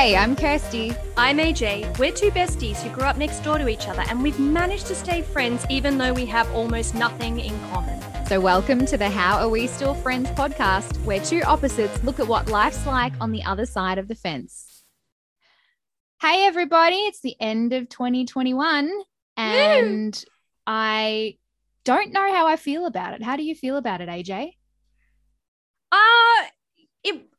Hey, I'm Kirsty. I'm AJ. We're two besties who grew up next door to each other, and we've managed to stay friends even though we have almost nothing in common. So, welcome to the How Are We Still Friends podcast, where two opposites look at what life's like on the other side of the fence. Hey, everybody, it's the end of 2021, and Woo! I don't know how I feel about it. How do you feel about it, AJ? Uh,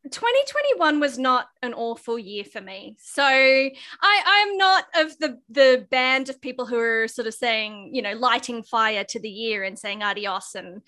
2021 was not an awful year for me. So I I'm not of the the band of people who are sort of saying, you know, lighting fire to the year and saying adios and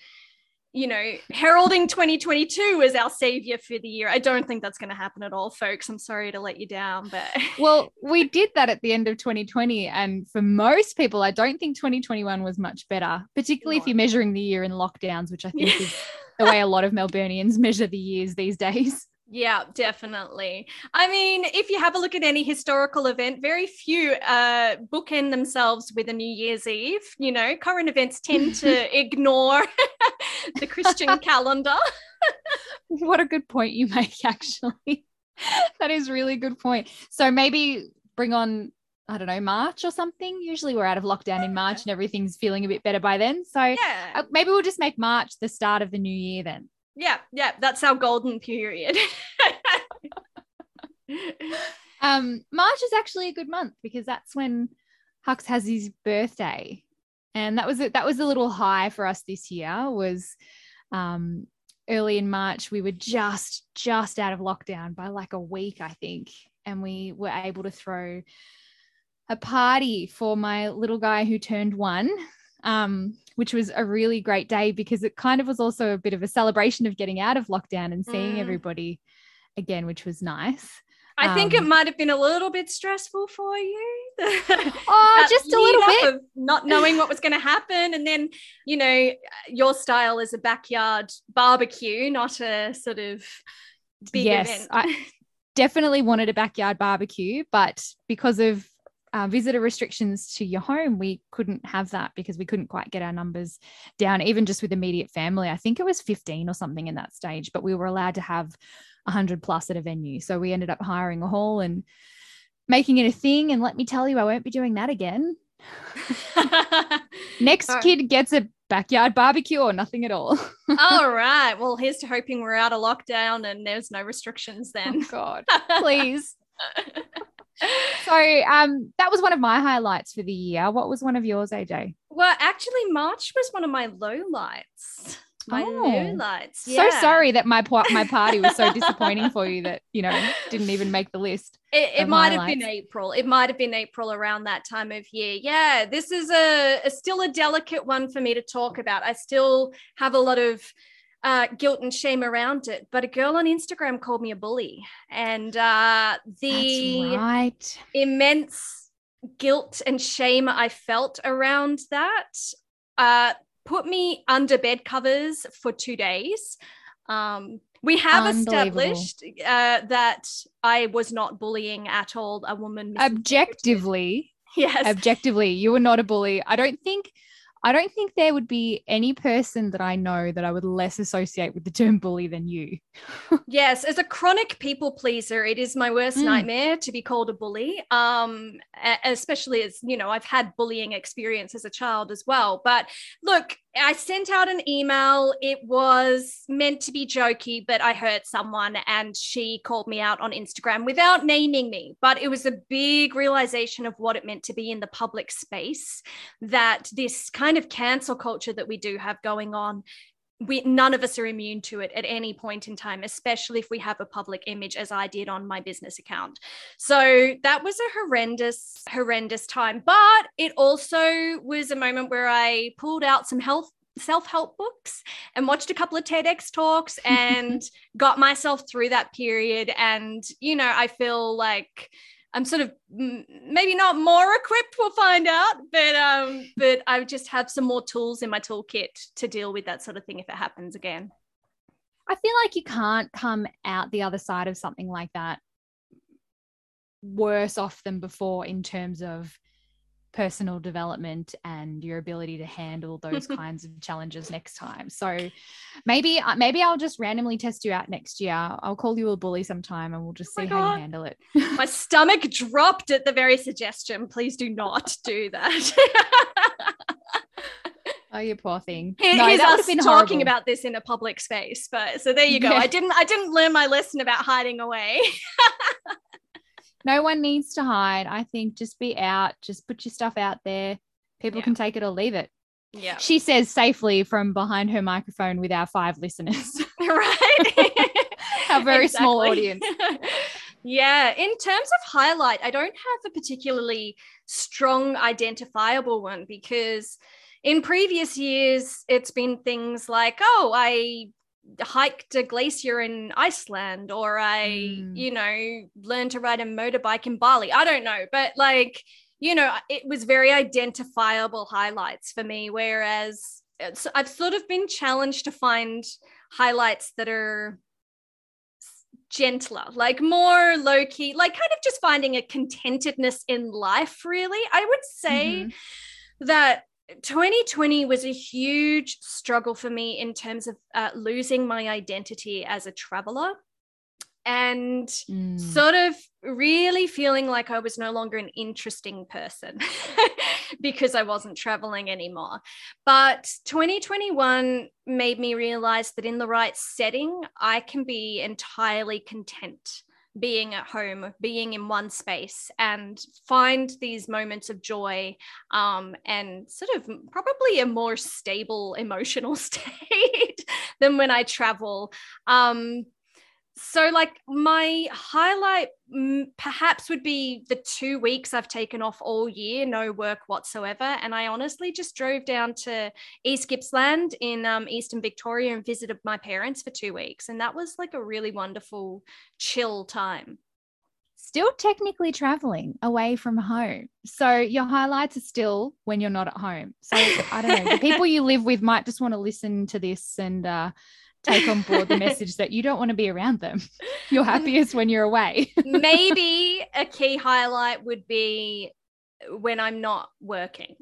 you know, heralding 2022 as our savior for the year. I don't think that's going to happen at all, folks. I'm sorry to let you down, but well, we did that at the end of 2020, and for most people, I don't think 2021 was much better, particularly if you're measuring the year in lockdowns, which I think is the way a lot of Melburnians measure the years these days. Yeah, definitely. I mean, if you have a look at any historical event, very few uh, bookend themselves with a New Year's Eve. You know, current events tend to ignore the Christian calendar. what a good point you make, actually. that is really good point. So maybe bring on I don't know, March or something. Usually we're out of lockdown in March and everything's feeling a bit better by then. So yeah. Uh, maybe we'll just make March the start of the new year then. Yeah, yeah, that's our golden period. um, March is actually a good month because that's when Hux has his birthday. And that was it. That was a little high for us this year. Was um, early in March. We were just just out of lockdown by like a week, I think, and we were able to throw a party for my little guy who turned one, um, which was a really great day because it kind of was also a bit of a celebration of getting out of lockdown and seeing mm. everybody again, which was nice. I um, think it um, might have been a little bit stressful for you. oh, just a little bit. Of not knowing what was going to happen. And then, you know, your style is a backyard barbecue, not a sort of big yes, event. I definitely wanted a backyard barbecue, but because of uh, visitor restrictions to your home, we couldn't have that because we couldn't quite get our numbers down, even just with immediate family. I think it was 15 or something in that stage, but we were allowed to have 100 plus at a venue. So we ended up hiring a hall and making it a thing. And let me tell you, I won't be doing that again. Next kid gets a backyard barbecue or nothing at all. all right. Well, here's to hoping we're out of lockdown and there's no restrictions then. Oh, God, please so um that was one of my highlights for the year. What was one of yours, AJ? Well, actually, March was one of my low lights. My oh, low lights. Yeah. So sorry that my my party was so disappointing for you that you know didn't even make the list. It, it might have been April. It might have been April around that time of year. Yeah, this is a, a still a delicate one for me to talk about. I still have a lot of uh, guilt and shame around it. But a girl on Instagram called me a bully, and uh, the right. immense guilt and shame I felt around that uh, put me under bed covers for two days. Um, we have established uh, that I was not bullying at all. A woman objectively, yes, objectively, you were not a bully. I don't think I don't think there would be any person that I know that I would less associate with the term bully than you. yes, as a chronic people pleaser, it is my worst mm. nightmare to be called a bully. Um, especially as you know, I've had bullying experience as a child as well. But look, I sent out an email. It was meant to be jokey, but I hurt someone and she called me out on Instagram without naming me. But it was a big realization of what it meant to be in the public space that this kind of cancel culture that we do have going on we none of us are immune to it at any point in time especially if we have a public image as i did on my business account. So that was a horrendous horrendous time. But it also was a moment where i pulled out some health self-help books and watched a couple of TEDx talks and got myself through that period. And you know I feel like I'm sort of maybe not more equipped. We'll find out, but um, but I just have some more tools in my toolkit to deal with that sort of thing if it happens again. I feel like you can't come out the other side of something like that worse off than before in terms of personal development and your ability to handle those kinds of challenges next time. So maybe uh, maybe I'll just randomly test you out next year. I'll call you a bully sometime and we'll just oh see how you handle it. My stomach dropped at the very suggestion. Please do not do that. Oh, you poor thing. Here, no, here's us been talking about this in a public space. But so there you go. Yeah. I didn't I didn't learn my lesson about hiding away. no one needs to hide. I think just be out, just put your stuff out there. People yeah. can take it or leave it. Yeah. She says safely from behind her microphone with our five listeners. right. our very exactly. small audience. yeah. In terms of highlight, I don't have a particularly strong identifiable one because in previous years, it's been things like, oh, I hiked a glacier in Iceland or I, mm. you know, learned to ride a motorbike in Bali. I don't know, but like, you know, it was very identifiable highlights for me. Whereas I've sort of been challenged to find highlights that are gentler, like more low key, like kind of just finding a contentedness in life, really. I would say mm-hmm. that 2020 was a huge struggle for me in terms of uh, losing my identity as a traveler and mm. sort of really feeling like I was no longer an interesting person because I wasn't traveling anymore. But 2021 made me realize that in the right setting, I can be entirely content being at home, being in one space, and find these moments of joy um, and sort of probably a more stable emotional state than when I travel. Um, so like my highlight perhaps would be the two weeks I've taken off all year, no work whatsoever. And I honestly just drove down to East Gippsland in um, Eastern Victoria and visited my parents for two weeks. And that was like a really wonderful, chill time. Still technically traveling away from home. So your highlights are still when you're not at home. So I don't know. the people you live with might just want to listen to this and uh, take on board the message that you don't want to be around them. You're mm. happiest when you're away. Maybe a key highlight would be when I'm not working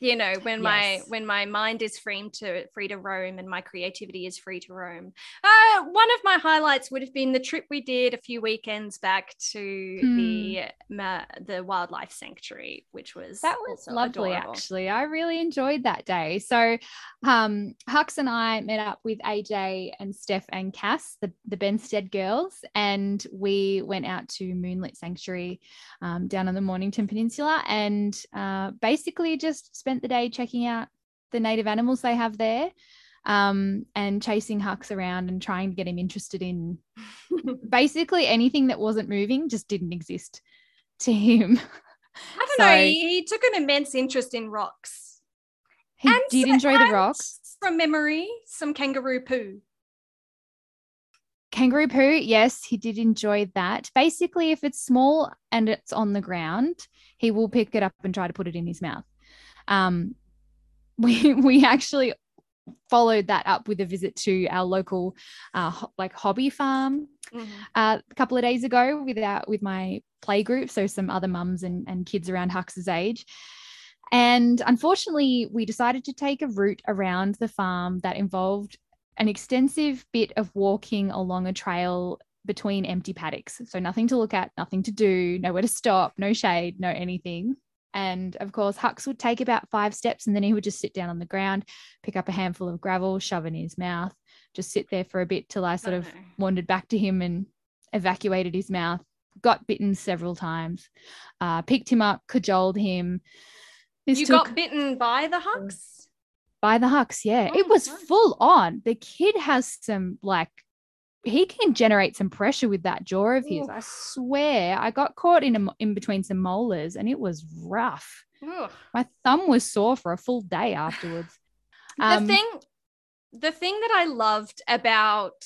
you know when yes. my when my mind is free to free to roam and my creativity is free to roam uh, one of my highlights would have been the trip we did a few weekends back to hmm. the the wildlife sanctuary which was that was lovely adorable. actually i really enjoyed that day so um hux and i met up with aj and steph and cass the, the benstead girls and we went out to moonlit sanctuary um, down on the mornington peninsula and uh, basically just spent the day checking out the native animals they have there um, and chasing Hux around and trying to get him interested in basically anything that wasn't moving just didn't exist to him. I don't so, know. He, he, took an immense interest in rocks. He and did enjoy the rocks. From memory, some kangaroo poo. Kangaroo poo, yes, he did enjoy that. Basically, if it's small and it's on the ground, he will pick it up and try to put it in his mouth. Um, we we actually followed that up with a visit to our local uh, ho- like hobby farm mm-hmm. uh, a couple of days ago with our with my play group so some other mums and, and kids around hux's age. And unfortunately we decided to take a route around the farm that involved an extensive bit of walking along a trail between empty paddocks. So nothing to look at nothing to do nowhere to stop no shade no anything and of course, Hux would take about five steps and then he would just sit down on the ground, pick up a handful of gravel, shove in his mouth, just sit there for a bit till I sort of wandered back to him and evacuated his mouth. Got bitten several times, uh, picked him up, cajoled him. This you got bitten by the Hux? By the Hux, yeah. Oh, it was full on. The kid has some like he can generate some pressure with that jaw of his. Ooh. I swear, I got caught in a, in between some molars, and it was rough. Ooh. My thumb was sore for a full day afterwards. Um, the thing, the thing that I loved about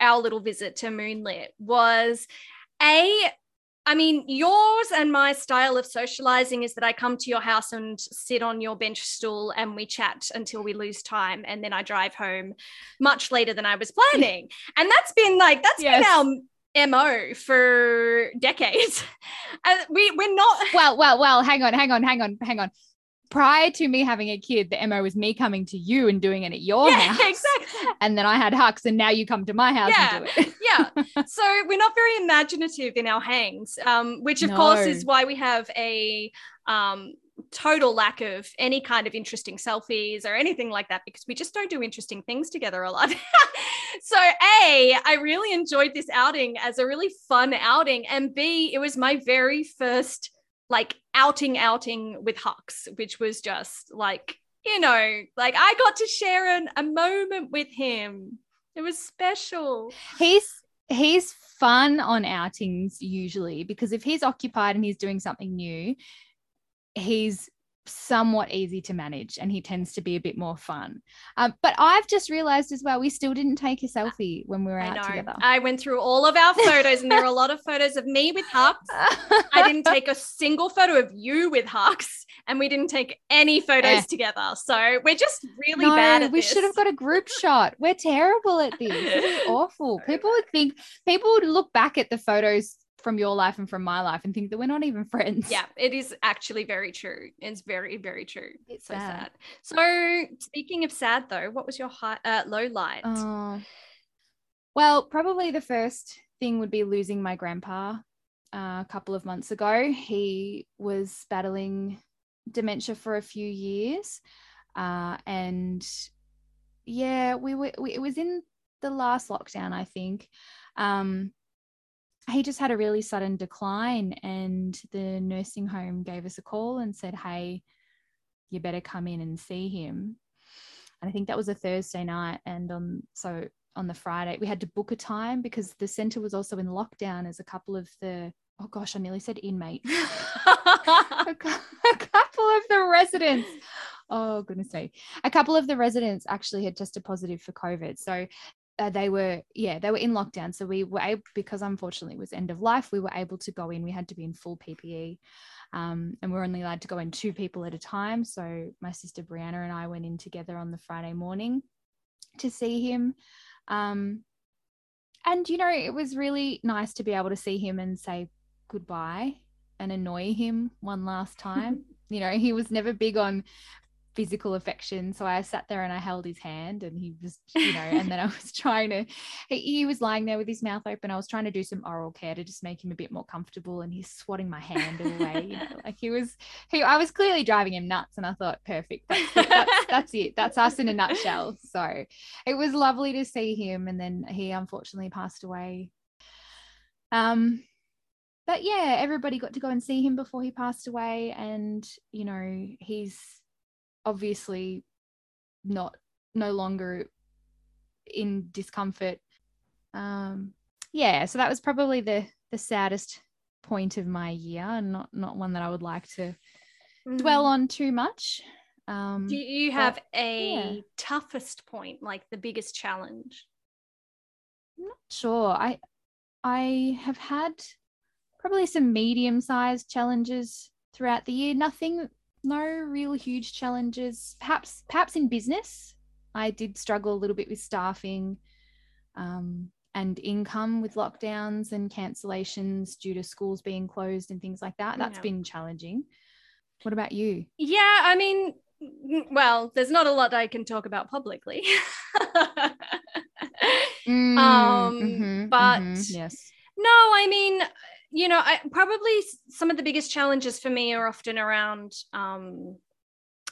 our little visit to Moonlit was a I mean, yours and my style of socializing is that I come to your house and sit on your bench stool and we chat until we lose time. And then I drive home much later than I was planning. And that's been like, that's yes. been our mo for decades and uh, we we're not well well well hang on hang on hang on hang on prior to me having a kid, the MO was me coming to you and doing it at your yeah, house. exactly And then I had Hux, and now you come to my house Yeah, and do it. yeah so we're not very imaginative in our hangs um, which of course is why we have a um, total lack of any kind of interesting selfies or anything like that because we just don't do interesting things together a lot so a i really enjoyed this outing as a really fun outing and b it was my very first like outing outing with hux which was just like you know like i got to share an, a moment with him. It was special. He's he's fun on outings usually because if he's occupied and he's doing something new, he's somewhat easy to manage and he tends to be a bit more fun. Um, but I've just realized as well, we still didn't take a selfie when we were out together. I went through all of our photos, and there were a lot of photos of me with Hux. I didn't take a single photo of you with Hux, and we didn't take any photos Eh. together. So we're just really no, bad at we this. should have got a group shot. We're terrible at this. This is awful. People would think people would look back at the photos from your life and from my life and think that we're not even friends. Yeah, it is actually very true. It's very, very true. It's so bad. sad. So speaking of sad, though, what was your high, uh, low light? Oh. well, probably the first thing would be losing my grandpa uh, a couple of months ago. He was battling dementia for a few years. Uh, and yeah, we were, we, it was in the last lockdown, I think. Um, he just had a really sudden decline, and the nursing home gave us a call and said, Hey, you better come in and see him. And I think that was a Thursday night. And um, so on the Friday, we had to book a time because the center was also in lockdown as a couple of the, oh gosh, I nearly said inmates. a, a couple of the residents oh goodness me a couple of the residents actually had tested positive for covid so uh, they were yeah they were in lockdown so we were able because unfortunately it was end of life we were able to go in we had to be in full ppe um, and we are only allowed to go in two people at a time so my sister brianna and i went in together on the friday morning to see him um, and you know it was really nice to be able to see him and say goodbye and annoy him one last time. you know, he was never big on physical affection. So I sat there and I held his hand and he was, you know, and then I was trying to, he, he was lying there with his mouth open. I was trying to do some oral care to just make him a bit more comfortable and he's swatting my hand away. You know, like he was, he, I was clearly driving him nuts and I thought, perfect. That's, it. that's, that's it. That's us in a nutshell. So it was lovely to see him. And then he unfortunately passed away. Um, but yeah, everybody got to go and see him before he passed away. And, you know, he's obviously not no longer in discomfort. Um, yeah, so that was probably the the saddest point of my year and not not one that I would like to dwell on too much. Um, Do you have but, a yeah. toughest point, like the biggest challenge? I'm not sure. I I have had probably some medium sized challenges throughout the year. Nothing, no real huge challenges. Perhaps perhaps in business, I did struggle a little bit with staffing um, and income with lockdowns and cancellations due to schools being closed and things like that. That's Yeah. been challenging. What about you? Yeah, I mean, mm, well, there's not a lot I can talk about publicly. Mm, Um, mhm, but- mhm, yes. No, I mean, you know, I probably some of the biggest challenges for me are often around um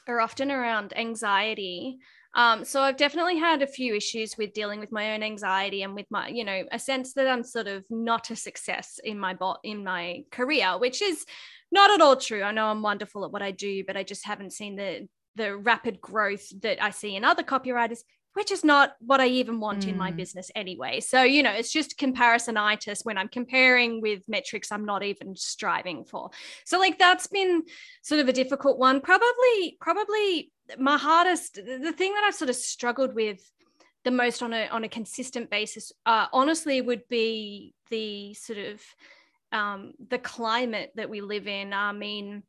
are often around anxiety. Um, so I've definitely had a few issues with dealing with my own anxiety and with my, you know, a sense that I'm sort of not a success in my bot in my career, which is not at all true. I know I'm wonderful at what I do, but I just haven't seen the the rapid growth that I see in other copywriters which is not what I even want in my Mm. business anyway. So, you know, it's just comparisonitis when I'm comparing with metrics I'm not even striving for. So, like, that's been sort of a difficult one. Probably, probably my hardest, the thing that I've sort of struggled with the most on a on a consistent basis, uh, honestly, would be the sort of um, the climate that we live in. I mean,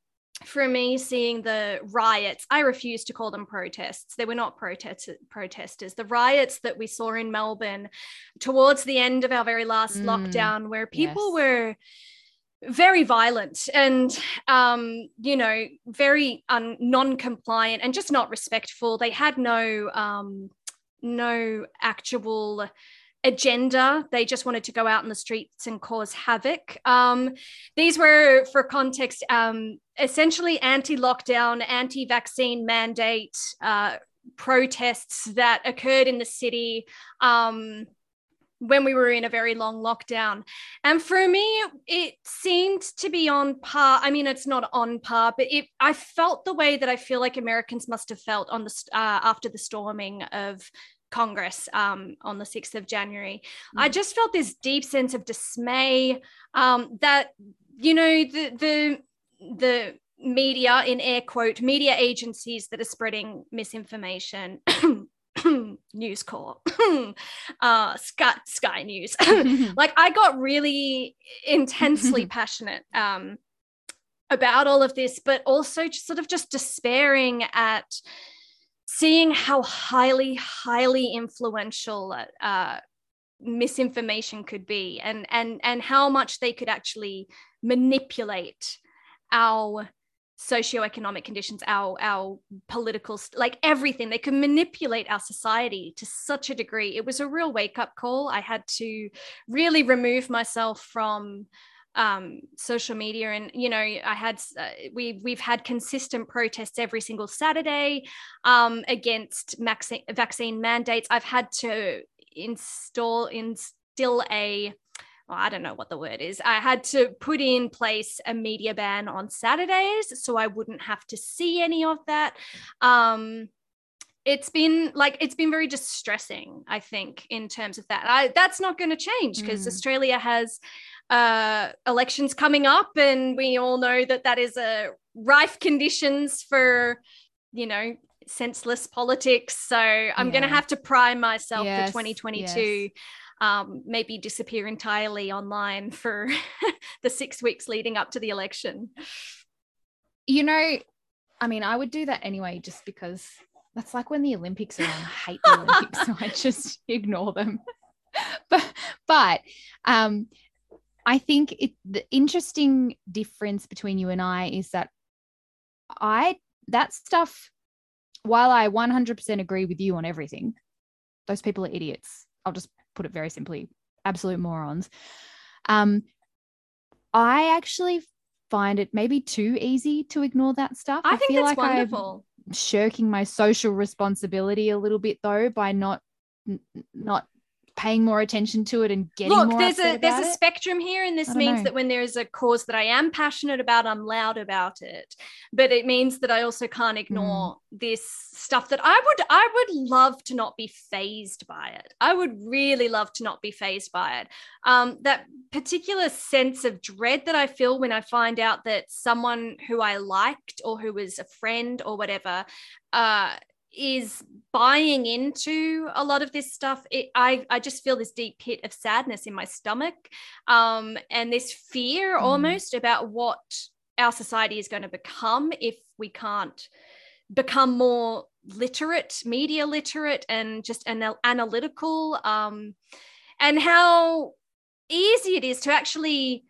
for me seeing the riots i refuse to call them protests they were not protest- protesters the riots that we saw in melbourne towards the end of our very last mm, lockdown where people yes. were very violent and um, you know very un- non-compliant and just not respectful they had no um, no actual agenda. They just wanted to go out in the streets and cause havoc. Um, these were, for context, um, essentially anti lockdown, anti vaccine mandate uh, protests that occurred in the city. Um, when we were in a very long lockdown. And for me, it seemed to be on par. I mean, it's not on par, but it, I felt the way that I feel like Americans must have felt on the uh, after the storming of Congress um, on the 6th of January. Mm. I just felt this deep sense of dismay um, that, you know, the, the, the media, in air quote, media agencies that are spreading misinformation. News Corp, uh, Sky, Sky News. like I got really intensely passionate um, about all of this, but also just sort of just despairing at seeing how highly, highly influential uh, misinformation could be, and and and how much they could actually manipulate our socioeconomic conditions our our political like everything they could manipulate our society to such a degree. It was a real wake up call. I had to really remove myself from um, social media and you know i had uh, we we've had consistent protests every single saturday um, against vaccine, vaccine mandates. I've had to install instill a well, I don't know what the word is. I had to put in place a media ban on Saturdays so I wouldn't have to see any of that. Um, it's been like it's been very distressing i think in terms of that I, that's not going to change because mm. australia has uh, elections coming up, and we all know that that is a rife conditions for, you know, senseless politics. So I'm yeah. going to have to prime myself yes, for 2022. Yes. Um, maybe disappear entirely online for the six weeks leading up to the election. You know, I mean, I would do that anyway, just because that's like when the Olympics are on. I hate the Olympics, so I just ignore them. but but um, I think it, the interesting difference between you and I is that I, that stuff, while I 100% agree with you on everything, those people are idiots. I'll just put it very simply absolute morons. Um, I actually find it maybe too easy to ignore that stuff. I, I think feel like wonderful. I'm shirking my social responsibility a little bit though by not not paying more attention to it and getting look more there's a there's a it? spectrum here and this means know. that when there's a cause that i am passionate about i'm loud about it but it means that i also can't ignore mm. this stuff that i would i would love to not be fazed by it i would really love to not be fazed by it um, that particular sense of dread that i feel when i find out that someone who i liked or who was a friend or whatever uh, is buying into a lot of this stuff it, I, I just feel this deep pit of sadness in my stomach um, and this fear mm. almost about what our society is going to become if we can't become more literate media literate and just anal- analytical um, and how easy it is to actually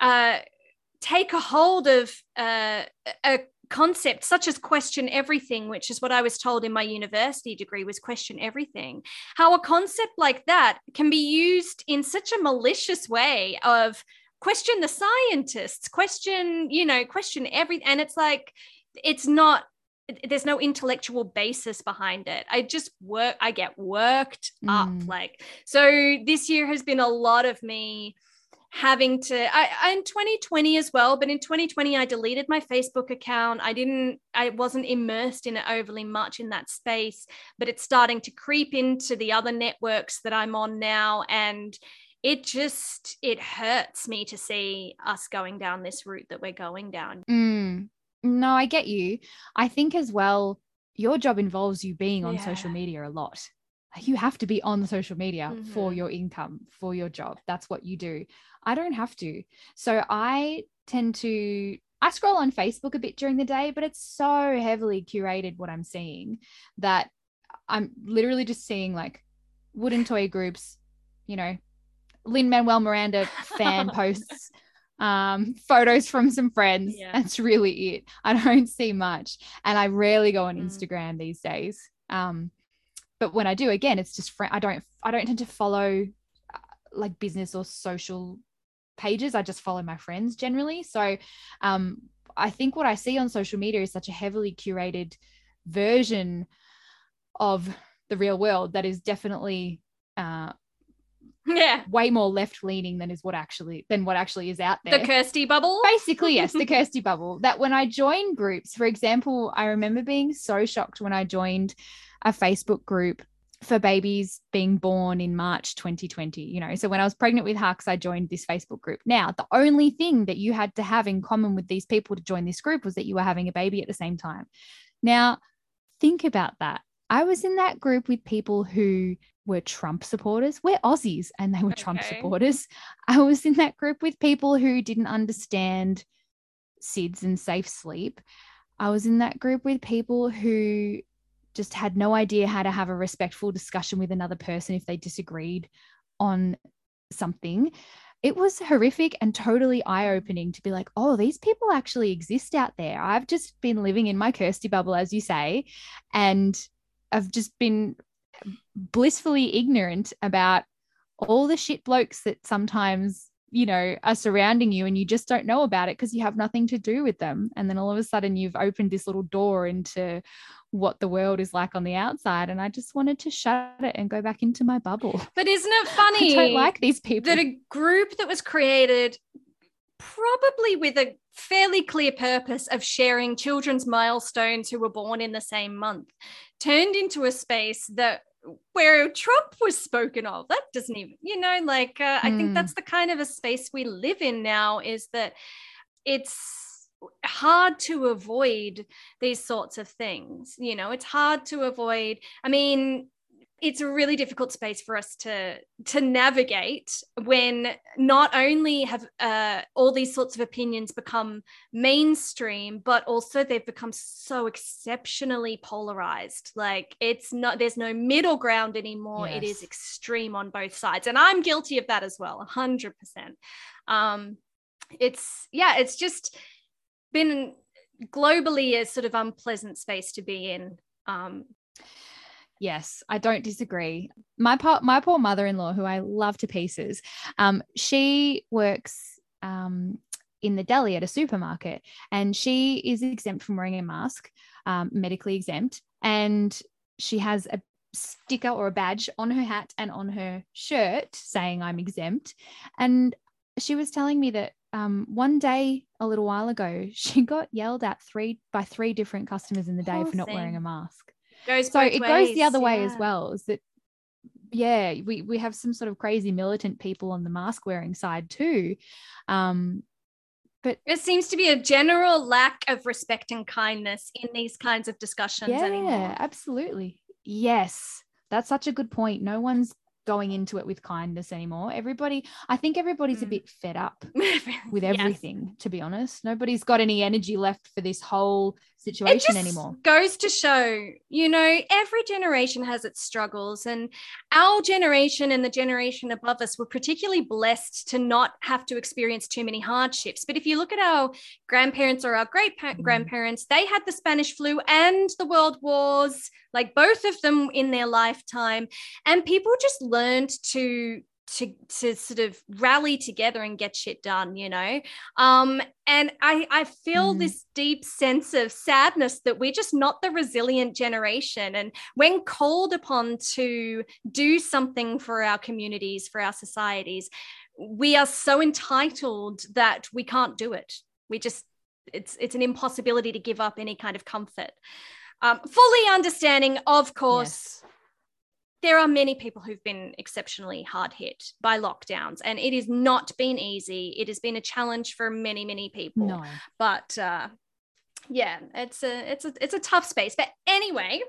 uh, take a hold of uh, a concept such as question everything which is what i was told in my university degree was question everything how a concept like that can be used in such a malicious way of question the scientists question you know question everything and it's like it's not there's no intellectual basis behind it i just work i get worked mm. up like so this year has been a lot of me having to I, in 2020 as well but in 2020 i deleted my facebook account i didn't i wasn't immersed in it overly much in that space but it's starting to creep into the other networks that i'm on now and it just it hurts me to see us going down this route that we're going down mm. no i get you i think as well your job involves you being on yeah. social media a lot you have to be on social media mm-hmm. for your income, for your job. That's what you do. I don't have to. So I tend to I scroll on Facebook a bit during the day, but it's so heavily curated what I'm seeing that I'm literally just seeing like wooden toy groups, you know, Lin Manuel Miranda fan posts, um, photos from some friends. Yeah. That's really it. I don't see much, and I rarely go on mm. Instagram these days. Um, but when I do, again, it's just fr- I don't I don't tend to follow uh, like business or social pages. I just follow my friends generally. So, um, I think what I see on social media is such a heavily curated version of the real world that is definitely uh, yeah way more left leaning than is what actually than what actually is out there the kirsty bubble basically yes the kirsty bubble that when i join groups for example i remember being so shocked when i joined a facebook group for babies being born in march 2020 you know so when i was pregnant with hux i joined this facebook group now the only thing that you had to have in common with these people to join this group was that you were having a baby at the same time now think about that I was in that group with people who were Trump supporters. We're Aussies and they were okay. Trump supporters. I was in that group with people who didn't understand SIDS and safe sleep. I was in that group with people who just had no idea how to have a respectful discussion with another person if they disagreed on something. It was horrific and totally eye opening to be like, oh, these people actually exist out there. I've just been living in my Kirsty bubble, as you say, and I've just been blissfully ignorant about all the shit blokes that sometimes you know are surrounding you and you just don't know about it because you have nothing to do with them. And then all of a sudden you've opened this little door into what the world is like on the outside. And i just wanted to shut it and go back into my bubble. But isn't it funny i don't like these people. that a group that was created probably with a fairly clear purpose of sharing children's milestones who were born in the same month turned into a space that where Trump was spoken of. That doesn't even, you know, like uh, mm. I think hmm. that's the kind of a space we live in now is that it's hard to avoid these sorts of things. You know, it's hard to avoid. I mean, it's a really difficult space for us to to navigate when not only have uh, all these sorts of opinions become mainstream but also they've become so exceptionally polarized. Like it's not there's no middle ground anymore. Yes. it is extreme on both sides and i'm guilty of that as well 100% um it's yeah it's just been globally a sort of unpleasant space to be in um, Yes, I don't disagree. My part, my poor mother-in-law, who I love to pieces, um, she works um, in the deli at a supermarket, and she is exempt from wearing a mask, um, medically exempt, and she has a sticker or a badge on her hat and on her shirt saying I'm exempt. And she was telling me that um, one day a little while ago, she got yelled at three by three different customers in the day for not wearing a mask. Goes so it ways. goes the other yeah. way as well. Is that yeah, we we have some sort of crazy militant people on the mask wearing side too. Um, but it seems to be a general lack of respect and kindness in these kinds of discussions yeah, anymore. absolutely. Yes, that's such a good point. No one's going into it with kindness anymore. Everybody, I think everybody's mm. a bit fed up with everything, yes. to be honest. Nobody's got any energy left for this whole situation anymore. Goes to show, you know, every generation has its struggles, and our generation and the generation above us were particularly blessed to not have to experience too many hardships. But if you look at our grandparents or our great mm. grandparents, they had the Spanish flu and the world wars, like both of them in their lifetime, and people just learned to to to sort of rally together and get shit done you know? Um and i i feel mm. this deep sense of sadness that we're just not the resilient generation. And when called upon to do something for our communities for our societies we are so entitled that we can't do it. We just it's it's an impossibility to give up any kind of comfort. Um, fully understanding of course yes there are many people who've been exceptionally hard hit by lockdowns and it has not been easy it has been a challenge for many many people no. but uh, yeah it's a it's a it's a tough space but anyway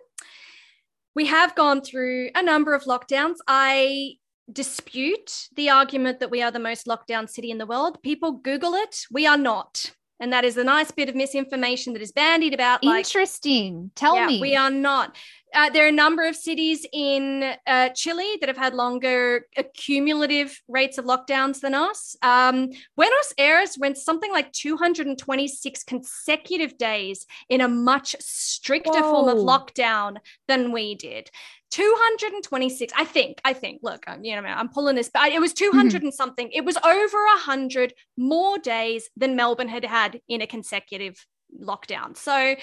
we have gone through a number of lockdowns i dispute the argument that we are the most lockdown city in the world people google it we are not And that is a nice bit of misinformation that is bandied about. Like, Interesting. Tell yeah, me. We are not. Uh, there are a number of cities in uh, Chile that have had longer accumulative rates of lockdowns than us. Um, Buenos Aires went something like 226 consecutive days in a much stricter Whoa. form of lockdown than we did. 226 i think i think look I'm, you know i'm pulling this but it was 200 mm-hmm. and something it was over 100 more days than melbourne had had in a consecutive lockdown so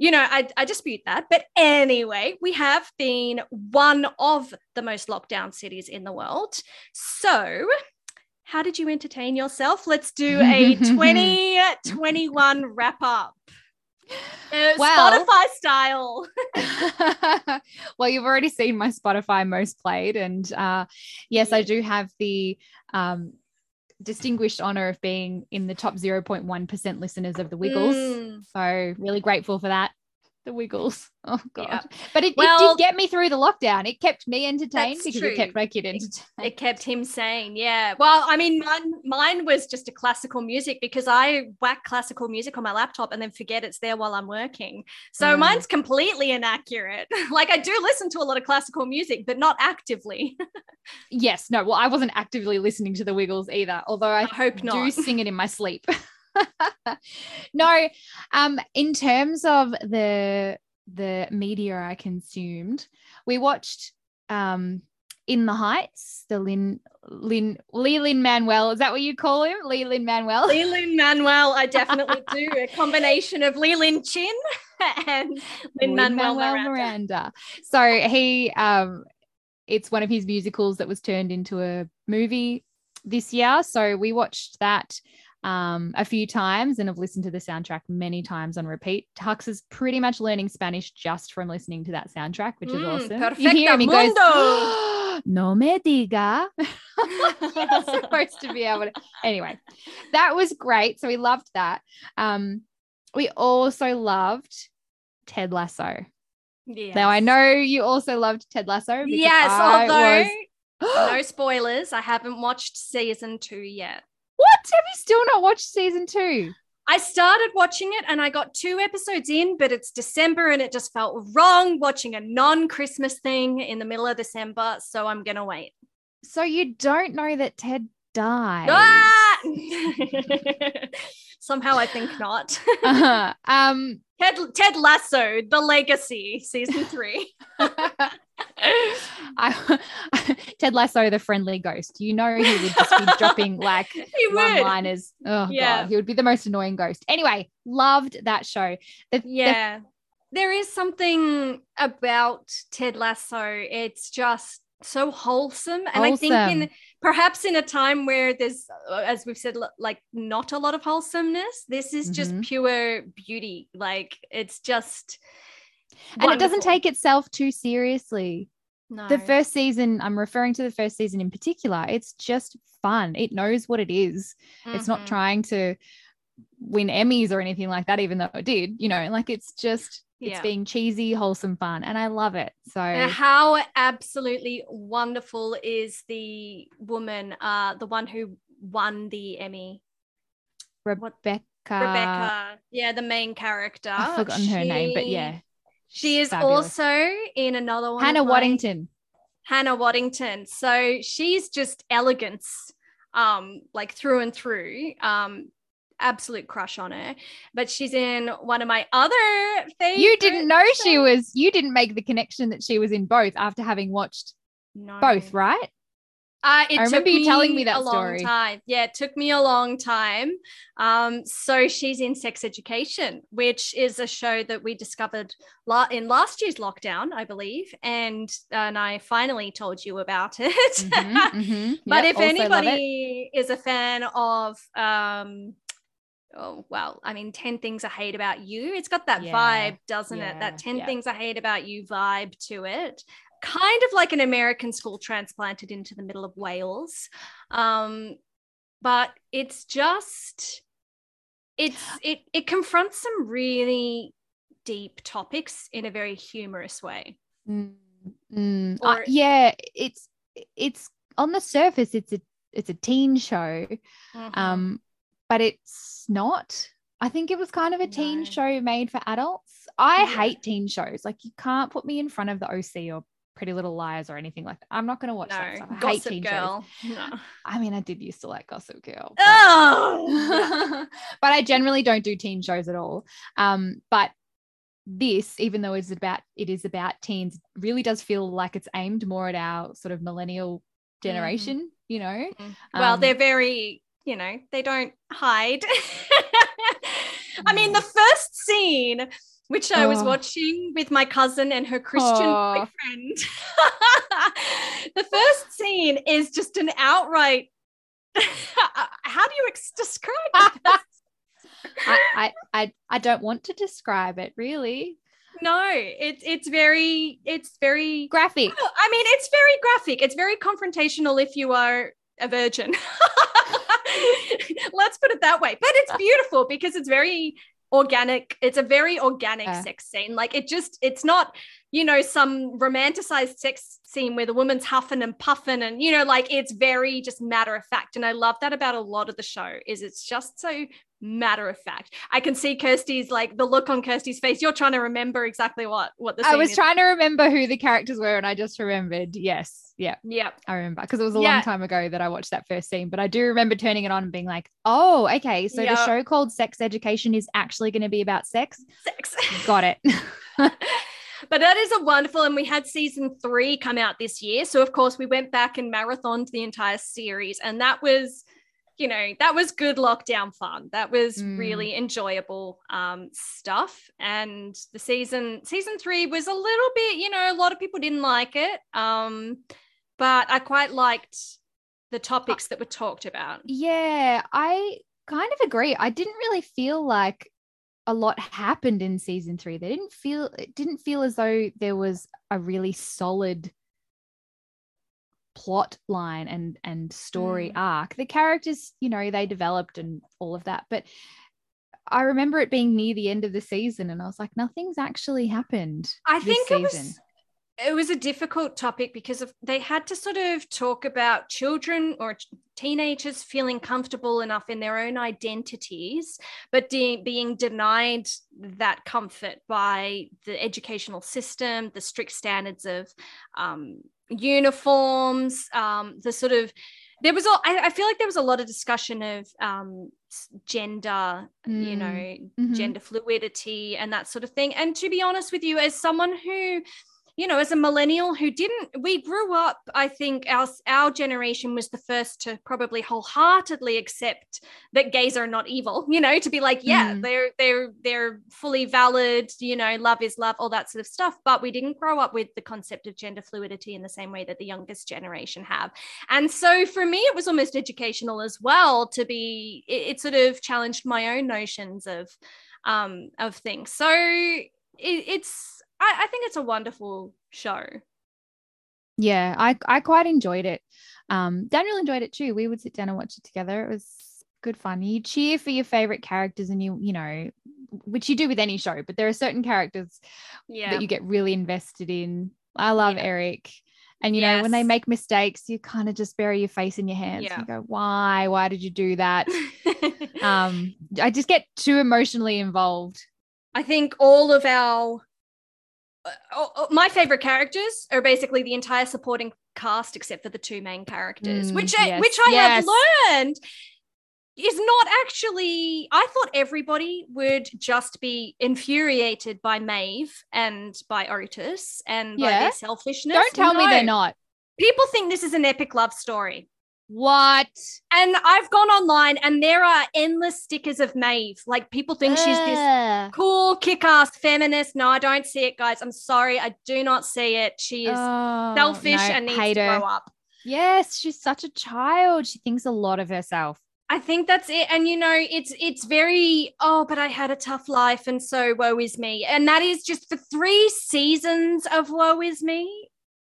you know I, I dispute that. But anyway we have been one of the most lockdown cities in the world. So how did you entertain yourself? Let's do a 2021 wrap up. Uh, well, Spotify style. well, you've already seen my Spotify most played, and uh, yes, I do have the um, distinguished honor of being in the top 0.1% listeners of the Wiggles. Mm. So, really grateful for that the Wiggles. Oh god! Yeah. But it, well, it, did get me through the lockdown. It kept me entertained because true. it kept my kid entertained. It kept him sane. Yeah. Well, I mean, mine, mine was just a classical music because I whack classical music on my laptop and then forget it's there while I'm working. So mm. mine's completely inaccurate. like I do listen to a lot of classical music, but not actively. yes. No. Well, I wasn't actively listening to the Wiggles either. Although I, I hope not. do sing it in my sleep. no, um, in terms of the the media I consumed, we watched um in the Heights, the Lin Lin Lin Manuel. Is that what you call him? Lin Manuel. Lin Manuel. I definitely do. A combination of Lin Chin and Lin Manuel Miranda. Miranda. So he um it's one of his musicals that was turned into a movie this year. So we watched that um, a few times and have listened to the soundtrack many times on repeat. Hux is pretty much learning Spanish just from listening to that soundtrack, which is mm, awesome. You hear him, he goes, oh, no me diga. Supposed to be able to. Anyway, that was great. So we loved that. Um, we also loved Ted Lasso. Yes. Now I know you also loved Ted Lasso. Yes, although was... no spoilers, I haven't watched season two yet. Have you still not watched season two? I started watching it and I got two episodes in, but it's December and it just felt wrong watching a non Christmas thing in the middle of December. So I'm going to wait. So you don't know that Ted died? Ah! Somehow I think not. uh-huh. Um, Ted, Ted Lasso, The Legacy, season three. I, Ted Lasso, the friendly ghost. You know, he would just be dropping like one liners. Oh, yeah. God. He would be the most annoying ghost. Anyway, loved that show. The, yeah. The, there is something about Ted Lasso. It's just so wholesome. And wholesome. I think in perhaps in a time where there's, uh, as we've said, like not a lot of wholesomeness, this is just mm-hmm. pure beauty. Like it's just and it doesn't take itself too seriously. No. The first season, I'm referring to the first season in particular, it's just fun. It knows what it is. Mm-hmm. It's not mm-hmm. trying to win Emmys or anything like that, even though it did, you know, like it's just it's yeah. being cheesy, wholesome fun, and I love it. So, and how absolutely wonderful is the woman, uh, the one who won the Emmy? Rebecca. Rebecca, yeah, the main character. I've forgotten she, her name, but yeah, she is fabulous. also in another one. Hannah Waddingham. Hannah Waddingham. So she's just elegance, um, like through and through. Um, absolute crush on her. But she's in one of my other favorites. You didn't know she was. You didn't make the connection that she was in both after having watched no. both, right? Uh, it I remember you telling me that a story. long time. Yeah, it took me a long time. Um, so she's in Sex Education, which is a show that we discovered la- in last year's lockdown, I believe, and and I finally told you about it. Mm-hmm, mm-hmm. but yep, if anybody is a fan of um, oh well i mean 10 things i hate about you it's got that yeah, vibe doesn't yeah, it that 10 yeah. things i hate about you vibe to it kind of like an American school transplanted into the middle of Wales. Um, but it's just it's it it confronts some really deep topics in a very humorous way. Mm, mm. Or, uh, yeah, it's it's on the surface it's a it's a teen show, mm-hmm. um, but it's not. I think it was kind of a teen No. show made for adults. I Yeah. hate teen shows. Like you can't put me in front of the OC or Pretty Little Liars or anything like that. I'm not going to watch that stuff. I hate Gossip teen shows. No. I mean, I did used to like Gossip Girl. but- Oh, but I generally don't do teen shows at all. Um, but this, even though it's about it is about teens, really does feel like it's aimed more at our sort of millennial generation. You know, well, Um, they're very, you know, they don't hide. I mean, the first scene, which I was Oh. watching with my cousin and her Christian Oh. boyfriend, the first scene is just an outright. How do you ex- describe it? I, I I I don't want to describe it really. no, it's it's very it's very Graphic. I mean, it's very graphic. It's very confrontational if you are a virgin. Let's put it that way. But it's beautiful because it's very organic. It's a very organic Yeah. sex scene. Like it just, it's not, you know, some romanticized sex scene where the woman's huffing and puffing and, you know, like it's very just matter of fact. And I love that about a lot of the show is it's just so matter of fact. I can see Kirsty's like the look on Kirsty's face. You're trying to remember exactly what, what the I was is. trying to remember who the characters were, and I just remembered. Yes, yeah, Yep. I remember because it was a Yeah. long time ago that I watched that first scene. But I do remember turning it on and being like, "Oh, okay, so Yeah. the show called Sex Education is actually going to be about sex." Sex. Got it. but that is a wonderful and we had season three come out this year so of course we went back and marathoned the entire series and that was you know that was good lockdown fun that was Mm. really enjoyable um, stuff and the season season three was a little bit you know a lot of people didn't like it um, but i quite liked the topics that were talked about yeah, I kind of agree. I didn't really feel like a lot happened in season three. They didn't feel it didn't feel as though there was a really solid plot line and and story Mm. arc. The characters, you know, they developed and all of that, but I remember it being near the end of the season, and I was like, nothing's actually happened. I this think it was it was a difficult topic because of, they had to sort of talk about children or teenagers feeling comfortable enough in their own identities, but de- being denied that comfort by the educational system, the strict standards of um, uniforms, um, the sort of there was all I, I feel like there was a lot of discussion of um, gender, you Mm, know, mhm. gender fluidity and that sort of thing. And to be honest with you, as someone who, you know, as a millennial who didn't, we grew up, I think our, our generation was the first to probably wholeheartedly accept that gays are not evil, you know, to be like, yeah, Mm. they're, they're, they're fully valid, you know, love is love, all that sort of stuff. But we didn't grow up with the concept of gender fluidity in the same way that the youngest generation have. And so for me, it was almost educational as well to be, it, it sort of challenged my own notions of, um, of things. So it, it's, I, I think it's a wonderful show. Yeah, I I quite enjoyed it. Um, Daniel enjoyed it too. We would sit down and watch it together. It was good fun. You cheer for your favorite characters, and you you know, which you do with any show. But there are certain characters Yeah. that you get really invested in. I love Yeah. Eric. And you know, when they make mistakes, you kind of just bury your face in your hands Yeah. and go, "Why? Why did you do that?" um, I just get too emotionally involved. I think all of our oh, oh, my favorite characters are basically the entire supporting cast except for the two main characters, Mm, which I, yes, which I yes. have learned is not actually. I thought everybody would just be infuriated by Maeve and by Otis and by their selfishness. Don't tell me they're not. People think this is an epic love story. What? And I've gone online and there are endless stickers of Maeve. Like people think she's this ah. cool, kick ass feminist. No, I don't see it, guys. I'm sorry. I do not see it. She is Oh, selfish no, and needs to her. grow up. Yes, she's such a child. She thinks a lot of herself. I think that's it. And you know, it's it's very, oh, but I had a tough life and so woe is me. And that is just for three seasons of woe is me.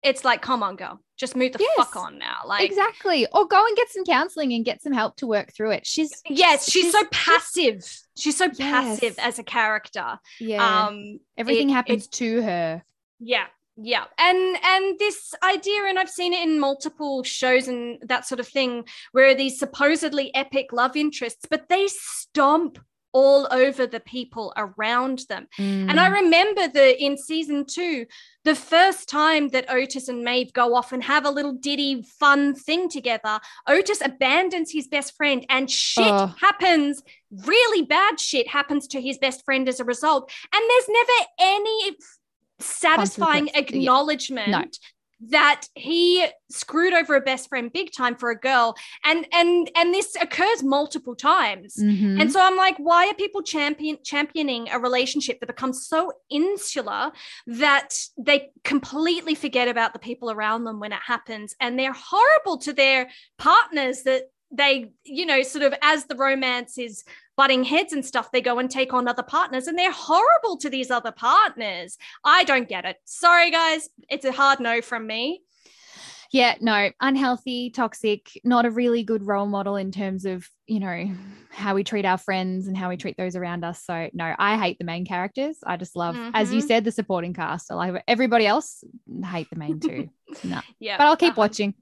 It's like, come on, girl. Just move the Yes. fuck on now. Like exactly. Or go and get some counseling and get some help to work through it. She's Yes, she's, so she's- passive. She's so passive Yes. as a character. yeah. Um Everything it- happens to her. yeah yeah and and this idea and i've seen it in multiple shows and that sort of thing where these supposedly epic love interests but they stomp all over the people around them. Mm. And I remember that in season two, the first time that Otis and Maeve go off and have a little ditty fun thing together, Otis abandons his best friend and shit Oh. happens. Really bad shit happens to his best friend as a result. And there's never any satisfying acknowledgement No. That he screwed over a best friend big time for a girl and and and this occurs multiple times Mhm. and so I'm like, why are people champion championing a relationship that becomes so insular that they completely forget about the people around them when it happens, and they're horrible to their partners that they, you know, sort of as the romance is butting heads and stuff, they go and take on other partners, and they're horrible to these other partners. I don't get it. Sorry, guys, it's a hard no from me. yeah, no, unhealthy, toxic, not a really good role model in terms of, you know, how we treat our friends and how we treat those around us. So, no, I hate the main characters. I just love, as you Mhm. said, the supporting cast. I like everybody else, hate the main two. no, Yeah, but I'll keep uh-huh. watching.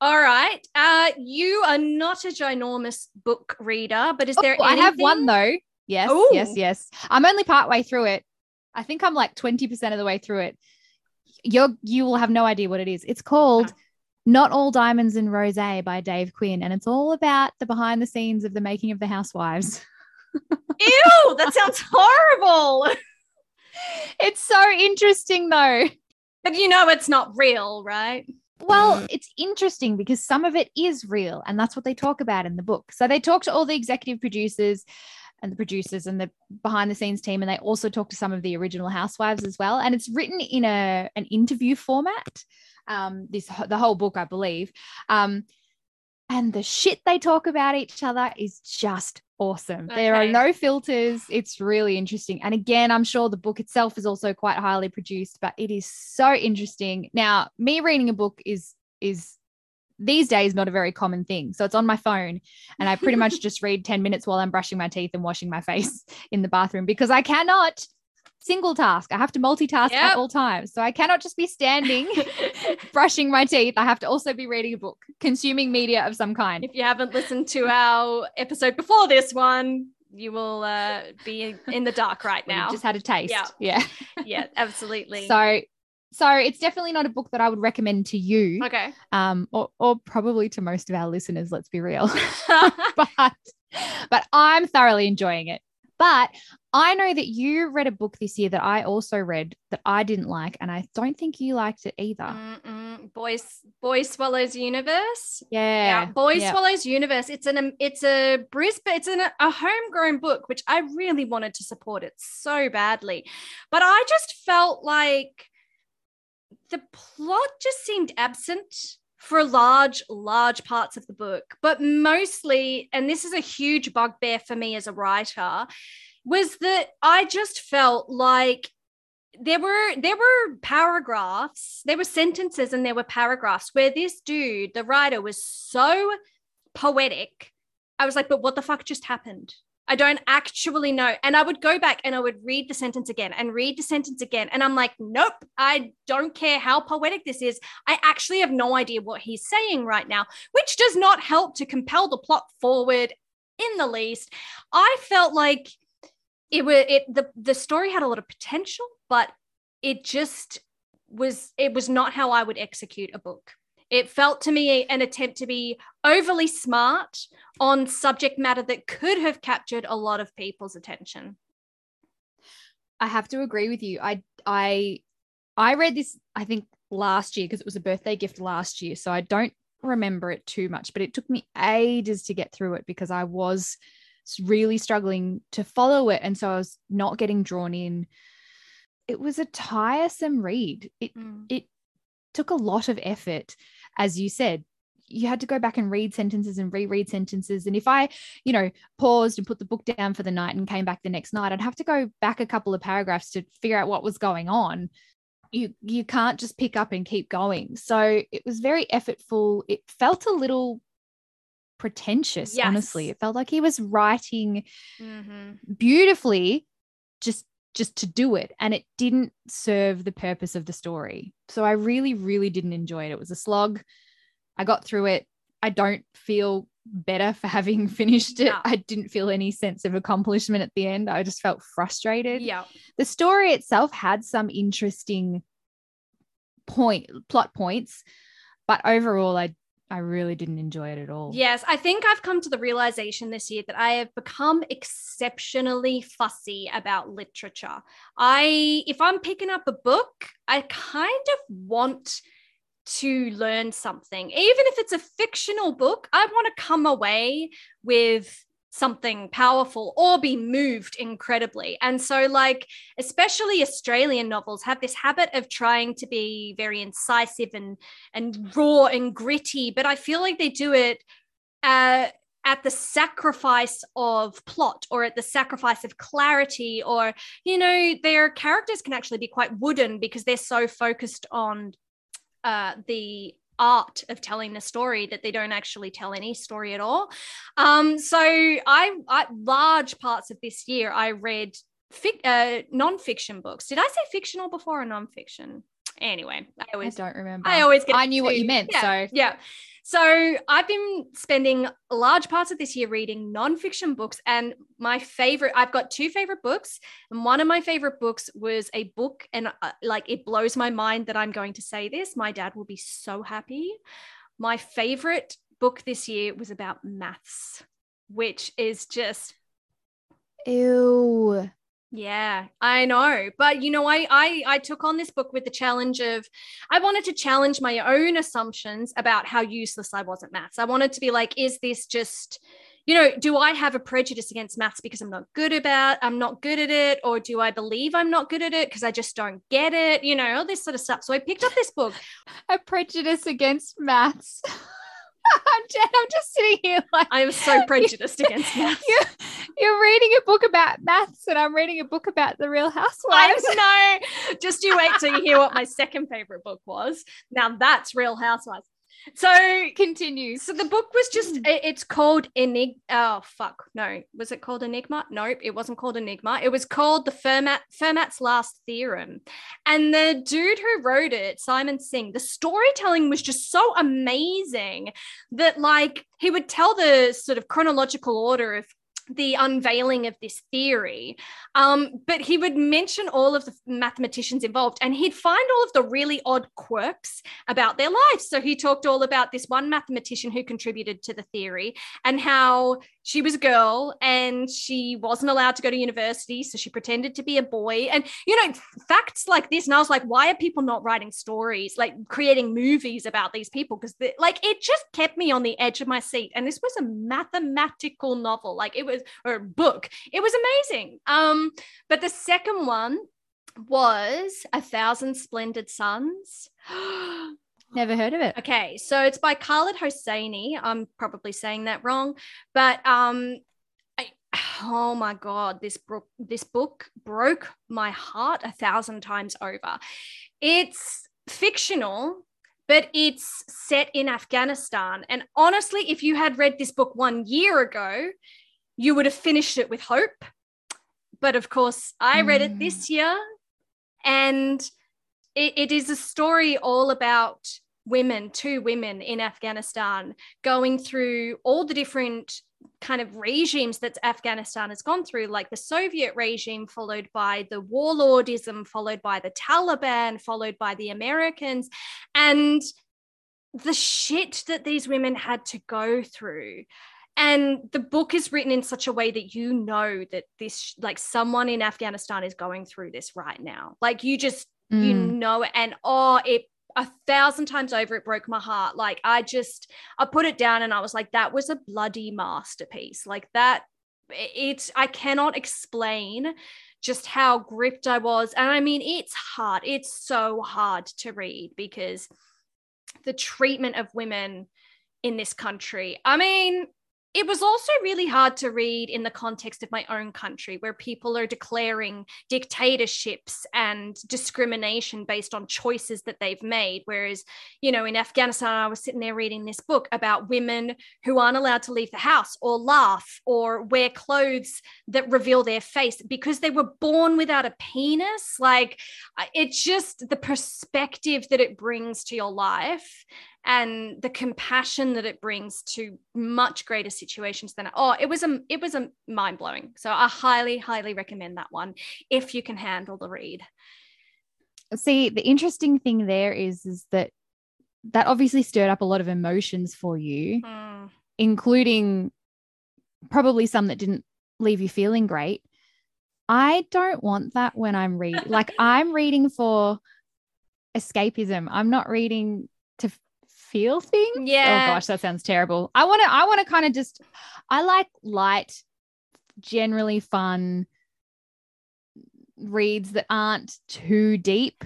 All right. Uh, you are not a ginormous book reader, but is there Oh, I have one though. Yes, Ooh. yes, yes. I'm only part way through it. I think I'm like 20% of the way through it. You're you will have no idea what it is. It's called. Not All Diamonds and Rosé by Dave Quinn. And it's all about the behind the scenes of the making of the housewives. Ew, that sounds horrible. It's so interesting though. But you know it's not real, right? Well, it's interesting because some of it is real, and that's what they talk about in the book. So they talk to all the executive producers and the producers and the behind the scenes team, and they also talk to some of the original housewives as well. And it's written in a an interview format. Um, this the whole book, I believe. Um, and the shit they talk about each other is just awesome. There are no filters. It's really interesting. And again, I'm sure the book itself is also quite highly produced, but it is so interesting. Now, me reading a book is is these days not a very common thing. So it's on my phone and I pretty much just read 10 minutes while I'm brushing my teeth and washing my face in the bathroom because I cannot single task. I have to multitask Yep. at all times. So I cannot just be standing brushing my teeth. I have to also be reading a book, consuming media of some kind. if you haven't listened to our episode before this one, you will uh, be in the dark right Well, now. just had a taste. Yeah. Yeah. yeah, absolutely. So so it's definitely not a book that I would recommend to you. okay. Um, or, or probably to most of our listeners, let's be real. but but I'm thoroughly enjoying it. But I know that you read a book this year that I also read that I didn't like, and I don't think you liked it either. Mm-mm. Boy, Boy Swallows Universe. Yeah, Yeah, Boy yeah. Swallows Universe. It's an um, it's a Brisbane. It's an, a homegrown book, which I really wanted to support it so badly, but I just felt like the plot just seemed absent for large, large parts of the book. But mostly, and this is a huge bugbear for me as a writer, was that I just felt like there were there were paragraphs there were sentences and there were paragraphs where this dude the writer was so poetic i was like but what the fuck just happened i don't actually know. And i would go back and i would read the sentence again and read the sentence again. And i'm like nope i don't care how poetic this is. I actually have no idea what he's saying right now which does not help to compel the plot forward in the least. I felt like it was it the the story had a lot of potential but it just was it was not how i would execute a book it felt to me an attempt to be overly smart on subject matter that could have captured a lot of people's attention I have to agree with you. I I I read this I think last year because it was a birthday gift last year, so I don't remember it too much, but it took me ages to get through it because I was really struggling to follow it and so I was not getting drawn in. It was a tiresome read. It mm. it took a lot of effort as you said you had to go back and read sentences and reread sentences. And if i you know paused and put the book down for the night and came back the next night i'd have to go back a couple of paragraphs to figure out what was going on. You you can't just pick up and keep going. So it was very effortful. It felt a little pretentious Yes. honestly it felt like he was writing Mhm. beautifully just just to do it and it didn't serve the purpose of the story so i really really didn't enjoy it it was a slog i got through it i don't feel better for having finished it. Yeah. I didn't feel any sense of accomplishment at the end. I just felt frustrated. Yeah. The story itself had some interesting point plot points, but overall I I really didn't enjoy it at all. Yes, I think I've come to the realization this year that I have become exceptionally fussy about literature. I if I'm picking up a book, I kind of want to learn something. Even if it's a fictional book, I want to come away with something powerful or be moved incredibly. And so, like, especially Australian novels have this habit of trying to be very incisive and and raw and gritty, but I feel like they do it uh, at the sacrifice of plot or at the sacrifice of clarity, or you know, their characters can actually be quite wooden because they're so focused on uh, the art of telling the story that they don't actually tell any story at all. Um, so I, I large parts of this year I read fic, uh, non-fiction books. Did I say fictional before or non-fiction? Anyway, I always I don't remember. I always get I knew what you meant, yeah, so yeah. So I've been spending large parts of this year reading nonfiction books, and my favorite. I've got two favorite books, and one of my favorite books was a book, and uh, like it blows my mind that I'm going to say this. My dad will be so happy. My favorite book this year was about maths, which is just ew. Yeah, I know. But you know, I I I took on this book with the challenge of I wanted to challenge my own assumptions about how useless I was at maths. I wanted to be like, is this just you know, do I have a prejudice against maths because I'm not good about I'm not good at it or do I believe I'm not good at it because I just don't get it, you know, all this sort of stuff. So I picked up this book. A prejudice against maths. I'm just, I'm just sitting here like I am so prejudiced against maths. you're, you're reading a book about maths and I'm reading a book about the real housewives. I know. Just you wait till you hear what my second favorite book was. Now that's Real Housewives. So Continue. So the book was just Mm. it- it's called Enigma. Oh fuck. No. Was it called Enigma? Nope, it wasn't called Enigma. It was called the Fermat Fermat's Last Theorem. And the dude who wrote it, Simon Singh, the storytelling was just so amazing that like he would tell the sort of chronological order of the unveiling of this theory. Um, but he would mention all of the mathematicians involved and he'd find all of the really odd quirks about their lives. So he talked all about this one mathematician who contributed to the theory and how she was a girl and she wasn't allowed to go to university. So she pretended to be a boy. And, you know, facts like this. And I was like, why are people not writing stories, like creating movies about these people? Because, like, it just kept me on the edge of my seat. And this was a mathematical novel, like, it was, or book. It was amazing. Um, but the second one, was A Thousand Splendid Suns. Never heard of it. Okay, so it's by Khaled Hosseini. I'm probably saying that wrong, but um, I, oh my god, this book this book broke my heart a thousand times over. It's fictional, but it's set in Afghanistan, and honestly, if you had read this book one year ago, you would have finished it with hope. But of course, I read it Mm. this year, and it, it is a story all about women, two women in Afghanistan, going through all the different kind of regimes that Afghanistan has gone through, like the Soviet regime, followed by the warlordism, followed by the Taliban, followed by the Americans, and the shit that these women had to go through. And the book is written in such a way that you know that this, like, someone in Afghanistan is going through this right now. Like, you just you Mm. know and oh it a thousand times over it broke my heart. Like i just i put it down and i was like that was a bloody masterpiece. Like that it i cannot explain just how gripped i was. And i mean it's hard. It's so hard to read because the treatment of women in this country i mean it was also really hard to read in the context of my own country where people are declaring dictatorships and discrimination based on choices that they've made. Whereas you know in afghanistan i was sitting there reading this book about women who aren't allowed to leave the house or laugh or wear clothes that reveal their face because they were born without a penis. Like it's just the perspective that it brings to your life and the compassion that it brings to much greater situations than oh it was a it was a mind blowing so i highly highly recommend that one if you can handle the read. See the interesting thing there is is that that obviously stirred up a lot of emotions for you Mm. including probably some that didn't leave you feeling great. I don't want that when i'm reading like i'm reading for escapism. I'm not reading feel things yeah. oh gosh that sounds terrible i want to i want to kind of just i like light generally fun reads that aren't too deep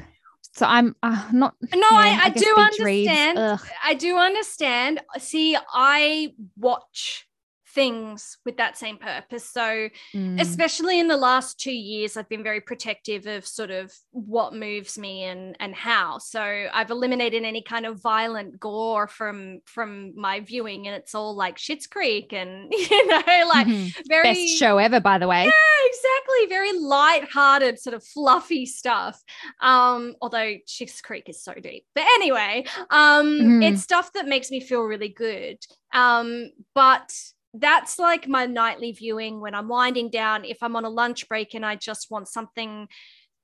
so i'm uh, not no yeah, I, I, guess do understand. I do understand. See, I watch things with that same purpose. So, Mm. especially in the last two years, I've been very protective of sort of what moves me and and how. So, I've eliminated any kind of violent gore from from my viewing, and it's all like Schitt's Creek and you know, like Mhm. very best show ever by the way yeah, exactly. Very light-hearted, sort of fluffy stuff. Um, although Schitt's Creek is so deep. But anyway, um, Mhm. it's stuff that makes me feel really good. Um, but that's like my nightly viewing when I'm winding down. If I'm on a lunch break and I just want something,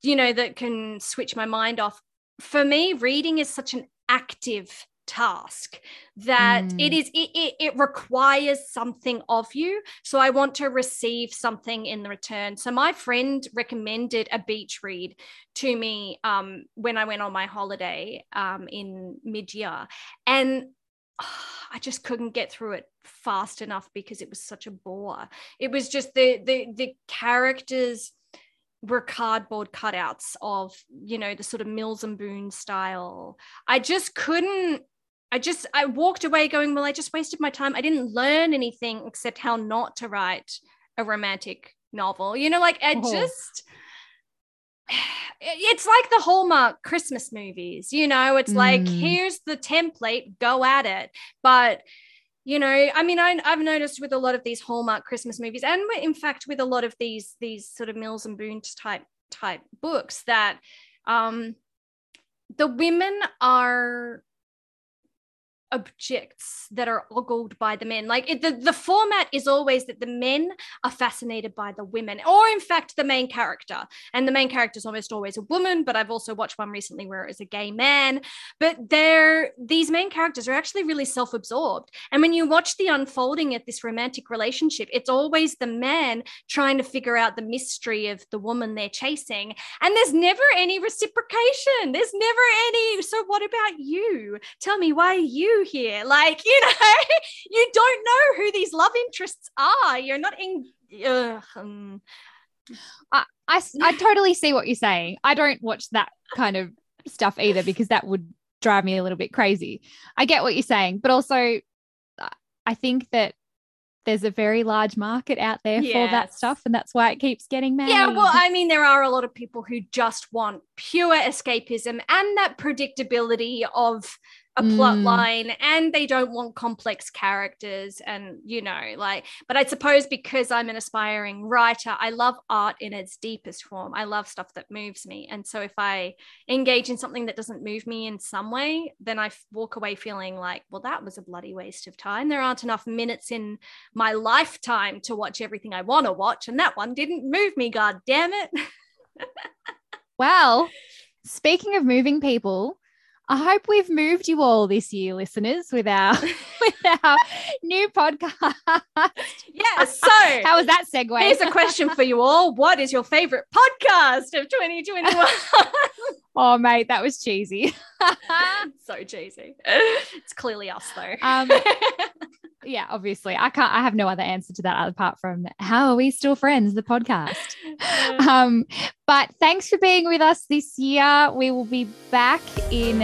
you know, that can switch my mind off. For me, reading is such an active task that it Mm. is it, it, it requires something of you so i want to receive something in the return so my friend recommended a beach read to me um, when i went on my holiday um, in mid-year and i just couldn't get through it fast enough because it was such a bore it was just the the the characters were cardboard cutouts of you know the sort of Mills and Boon style i just couldn't I just I walked away going, well, I just wasted my time. I didn't learn anything except how not to write a romantic novel. You know, like I Oh. just it's like the Hallmark Christmas movies, you know, it's like Mm. here's the template, go at it. But you know, I mean, I, I've noticed with a lot of these Hallmark Christmas movies, and in fact with a lot of these these sort of Mills and Boons type type books, that um, the women are objects that are ogled by the men. Like it, the, the format is always that the men are fascinated by the women, or in fact, the main character. And the main character is almost always a woman, but I've also watched one recently where it was a gay man. But they're these main characters are actually really self-absorbed. And when you watch the unfolding of this romantic relationship, it's always the man trying to figure out the mystery of the woman they're chasing. And there's never any reciprocation. There's never any. So what about you? Tell me why are here? Like, you know, you don't know who these love interests are. You're not in. Um, I, I I totally see what you're saying. I don't watch that kind of stuff either because that would drive me a little bit crazy. I get what you're saying, but also I think that there's a very large market out there for that stuff, and that's why it keeps getting made. Yeah, well, I mean, there are a lot of people who just want pure escapism and that predictability of a plot Mm. line, and they don't want complex characters. And, you know, like, but I suppose because I'm an aspiring writer, I love art in its deepest form. I love stuff that moves me. And so if I engage in something that doesn't move me in some way, then I walk away feeling like, well, that was a bloody waste of time. There aren't enough minutes in my lifetime to watch everything I want to watch, and that one didn't move me. God damn it! well, speaking of moving people, I hope we've moved you all this year, listeners, with our with our new podcast. yeah. So How was that segue? here's a question for you all: What is your favorite podcast of 2021? Oh, mate, that was cheesy. so cheesy. It's clearly us, though. Um, yeah, obviously, I can't. I have no other answer to that apart from how are we still friends? The podcast. Um, but thanks for being with us this year. We will be back in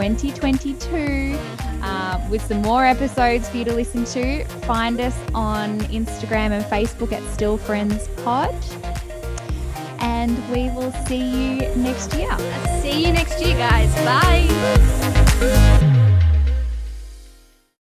2022 uh, with some more episodes for you to listen to. Find us on Instagram and Facebook at Still Friends Pod and we will see you next year. See you next year, guys. Bye.